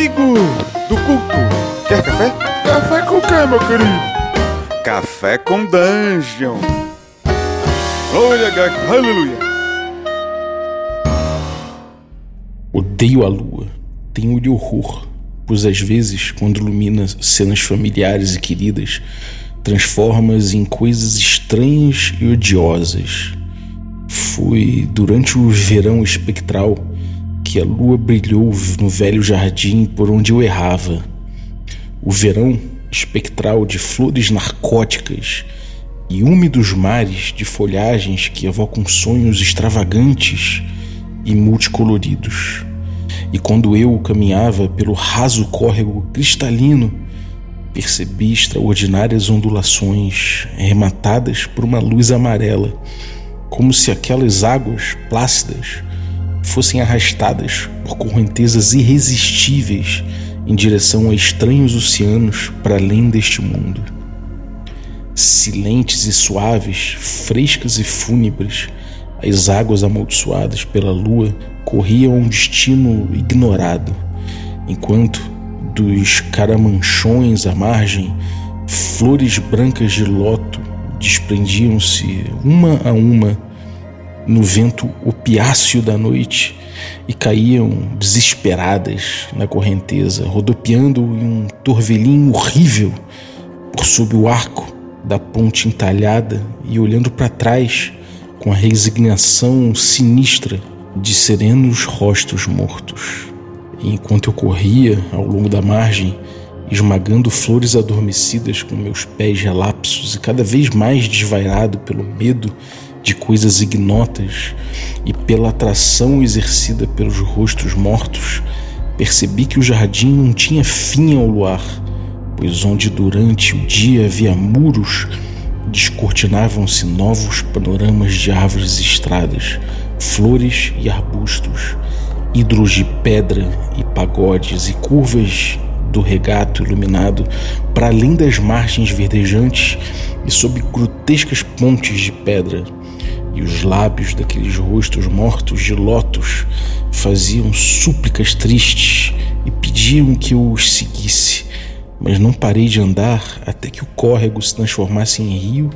Amigo do culto, quer café? Café com quê, meu querido? Café com Dungeon. Olha, gato, aleluia. Odeio a lua. Tenho-lhe horror, pois às vezes, quando ilumina cenas familiares e queridas, transforma-as em coisas estranhas e odiosas. Foi durante o verão espectral que a lua brilhou no velho jardim por onde eu errava. O verão espectral de flores narcóticas e úmidos mares de folhagens que evocam sonhos extravagantes e multicoloridos. E quando eu caminhava pelo raso córrego cristalino, percebi extraordinárias ondulações rematadas por uma luz amarela, como se aquelas águas plácidas fossem arrastadas por correntezas irresistíveis em direção a estranhos oceanos para além deste mundo. Silentes e suaves, frescas e fúnebres, as águas amaldiçoadas pela lua corriam a um destino ignorado, enquanto dos caramanchões à margem, flores brancas de loto desprendiam-se uma a uma no vento opiáceo da noite e caíam desesperadas na correnteza, rodopiando em um torvelinho horrível por sob o arco da ponte entalhada e olhando para trás com a resignação sinistra de serenos rostos mortos. E enquanto eu corria ao longo da margem, esmagando flores adormecidas com meus pés relapsos e cada vez mais desvairado pelo medo de coisas ignotas e pela atração exercida pelos rostos mortos, percebi que o jardim não tinha fim ao luar, pois onde durante o dia havia muros, descortinavam-se novos panoramas de árvores e estradas, flores e arbustos, hidros de pedra e pagodes e curvas do regato iluminado para além das margens verdejantes e sob grotescas pontes de pedra. Os lábios daqueles rostos mortos de lótus faziam súplicas tristes e pediam que eu os seguisse, mas não parei de andar até que o córrego se transformasse em rio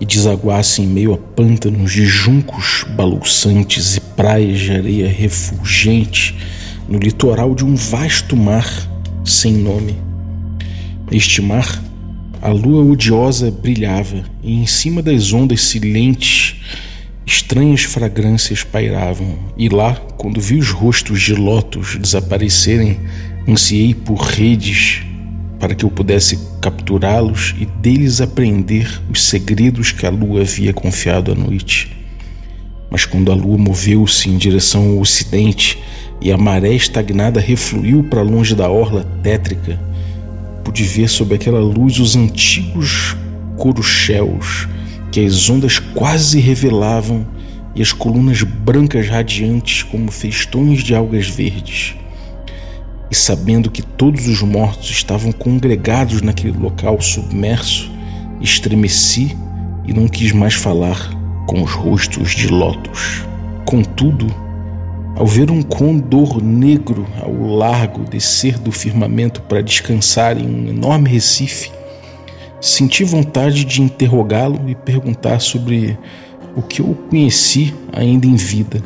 e desaguasse em meio a pântanos de juncos balouçantes e praias de areia refulgente no litoral de um vasto mar sem nome. Neste mar, a lua odiosa brilhava e em cima das ondas silentes, estranhas fragrâncias pairavam. E lá, quando vi os rostos de lótus desaparecerem, ansiei por redes para que eu pudesse capturá-los e deles aprender os segredos que a lua havia confiado à noite. Mas quando a lua moveu-se em direção ao ocidente e a maré estagnada refluiu para longe da orla tétrica, pude ver sob aquela luz os antigos corucheus que as ondas quase revelavam e as colunas brancas radiantes como festões de algas verdes e sabendo que todos os mortos estavam congregados naquele local submerso, estremeci e não quis mais falar com os rostos de lótus. Contudo, ao ver um condor negro ao largo descer do firmamento para descansar em um enorme recife, senti vontade de interrogá-lo e perguntar sobre o que eu conheci ainda em vida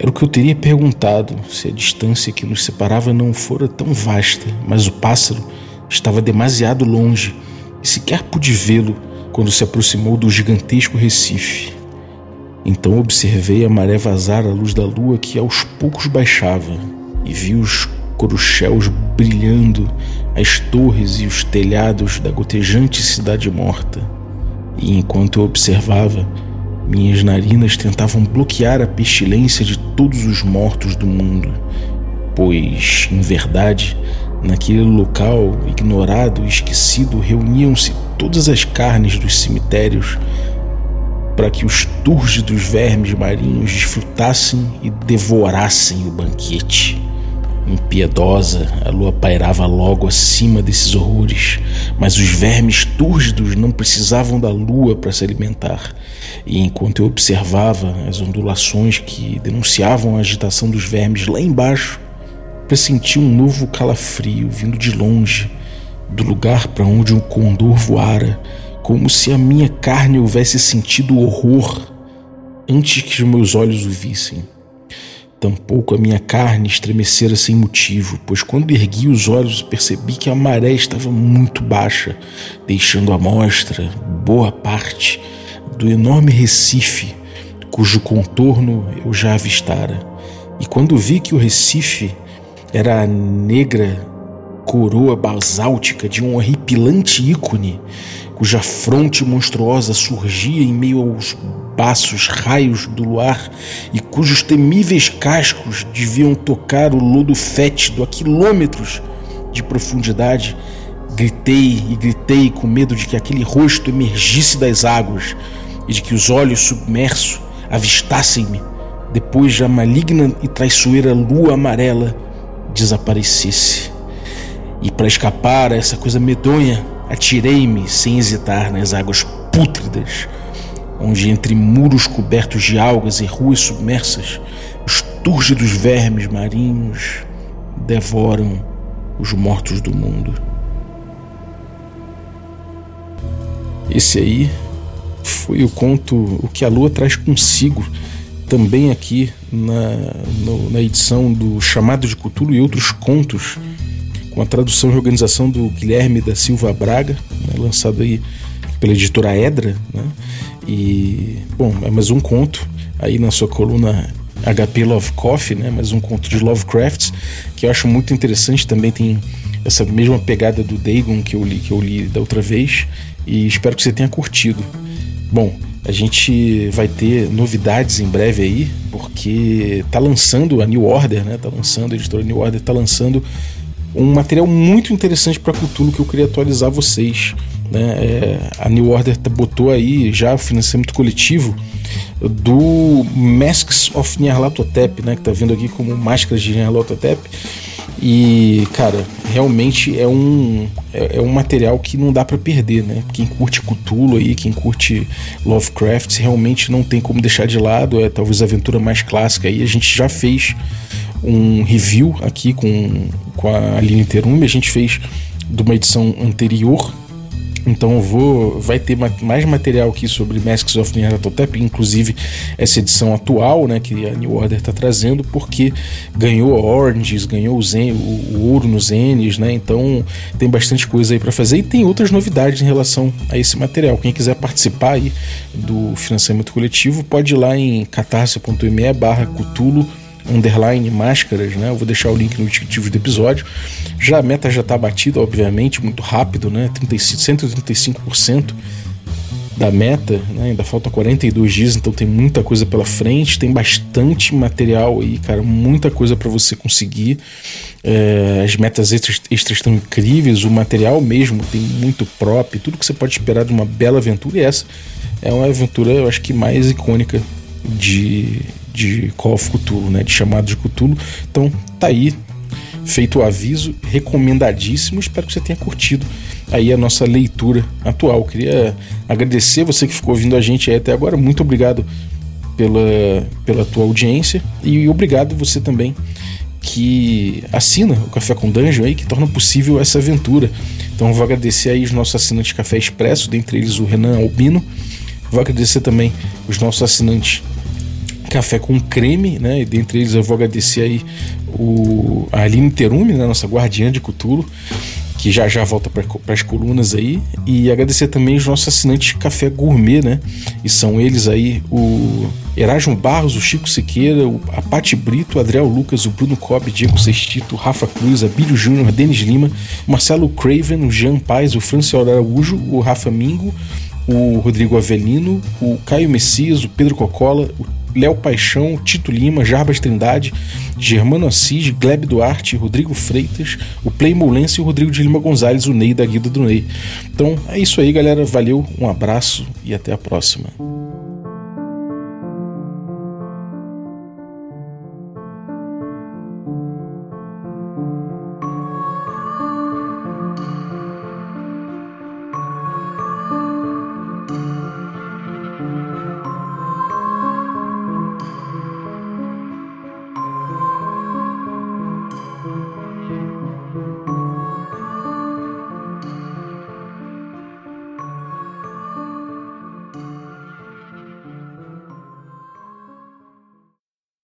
era o que eu teria perguntado se a distância que nos separava não fora tão vasta, mas o pássaro estava demasiado longe e sequer pude vê-lo quando se aproximou do gigantesco recife. Então observei a maré vazar à luz da lua que aos poucos baixava e vi os corucheus brilhando, as torres e os telhados da gotejante cidade morta. E enquanto eu observava, minhas narinas tentavam bloquear a pestilência de todos os mortos do mundo, pois, em verdade, naquele local ignorado e esquecido reuniam-se todas as carnes dos cemitérios para que os túrgidos vermes marinhos desfrutassem e devorassem o banquete. Impiedosa, a lua pairava logo acima desses horrores, mas os vermes túrgidos não precisavam da lua para se alimentar. E enquanto eu observava as ondulações que denunciavam a agitação dos vermes lá embaixo, pressenti um novo calafrio vindo de longe, do lugar para onde um condor voara, como se a minha carne houvesse sentido horror antes que os meus olhos o vissem. Tampouco a minha carne estremecera sem motivo, pois quando ergui os olhos percebi que a maré estava muito baixa, deixando à mostra boa parte do enorme Recife, cujo contorno eu já avistara. E quando vi que o Recife era negra coroa basáltica de um horripilante ícone, cuja fronte monstruosa surgia em meio aos baços raios do luar e cujos temíveis cascos deviam tocar o lodo fétido a quilômetros de profundidade, gritei e gritei com medo de que aquele rosto emergisse das águas e de que os olhos submersos avistassem-me depois a maligna e traiçoeira lua amarela desaparecesse. E para escapar a essa coisa medonha, atirei-me sem hesitar nas águas pútridas onde entre muros cobertos de algas e ruas submersas, os túrgidos vermes marinhos devoram os mortos do mundo. Esse aí foi o conto O que a Lua traz consigo, também aqui na, no, na edição do Chamado de Cthulhu e outros contos, com a tradução e organização do Guilherme da Silva Braga, né, lançado aí pela editora Edra, né? E, bom, é mais um conto aí na sua coluna HP Love Coffee, né? Mais um conto de Lovecraft, que eu acho muito interessante, também tem essa mesma pegada do Dagon que eu li, que eu li da outra vez, e espero que você tenha curtido. Bom, a gente vai ter novidades em breve aí, porque tá lançando a New Order, né? Tá lançando, a editora New Order tá lançando um material muito interessante para Cthulhu que eu queria atualizar vocês. Né? É, a New Order botou aí já o financiamento coletivo do Masks of Nyarlathotep, né? que está vindo aqui como máscaras de Nyarlathotep. E, cara, realmente é um, é, é um material que não dá para perder, né? Quem curte Cthulhu aí, quem curte Lovecraft, realmente não tem como deixar de lado. É talvez a aventura mais clássica aí. A gente já fez um review aqui com, com a Aline Terume, a gente fez de uma edição anterior então eu vou, vai ter mais material aqui sobre Masks of Nyarlathotep, inclusive essa edição atual, né, que a New Order está trazendo, porque ganhou Oranges, ganhou o, Zen, o, o ouro nos N's, né? Então tem bastante coisa aí para fazer e tem outras novidades em relação a esse material. Quem quiser participar aí do financiamento coletivo pode ir lá em catarse.me/cutulo underline máscaras, né? Eu vou deixar o link no descritivo do episódio. Já a meta já está batida, obviamente, muito rápido, né? 35, 135% da meta, né? ainda falta 42 dias, então tem muita coisa pela frente, tem bastante material aí, cara, muita coisa para você conseguir. É, as metas extras, extras estão incríveis, o material mesmo tem muito prop, tudo que você pode esperar de uma bela aventura, e essa é uma aventura, eu acho que mais icônica de, de Call of Cthulhu, né, de chamado de Cthulhu. Então tá aí, feito o aviso, recomendadíssimo. Espero que você tenha curtido aí a nossa leitura atual. Queria agradecer você que ficou ouvindo a gente até agora. Muito obrigado pela, pela tua audiência e obrigado você também que assina o Café com Dungeon aí, que torna possível essa aventura. Então vou agradecer aí os nossos assinantes Café Expresso, dentre eles o Renan Albino. Vou agradecer também os nossos assinantes café com creme, né? E dentre eles eu vou agradecer aí o, a Aline Terume, né? nossa guardiã de Cthulhu, que já já volta para as colunas aí. E agradecer também os nossos assinantes Café Gourmet, né? E são eles aí o Erasmo Barros, o Chico Siqueira, o, a Brito, o Adriel Lucas, o Bruno Cobb, Diego Sextito, o Rafa Cruz, a Bílio Júnior, Denis Lima, o Marcelo Craven, o Jean Paz, o Francio Araújo, o Rafa Mingo, o Rodrigo Avelino, o Caio Messias, o Pedro Cocola, o Léo Paixão, Tito Lima, Jarbas Trindade, Germano Assis, Gleb Duarte, Rodrigo Freitas, o Play Moulense e o Rodrigo de Lima Gonzalez, o Ney da Guida do Ney. Então é isso aí, galera. Valeu, um abraço e até a próxima.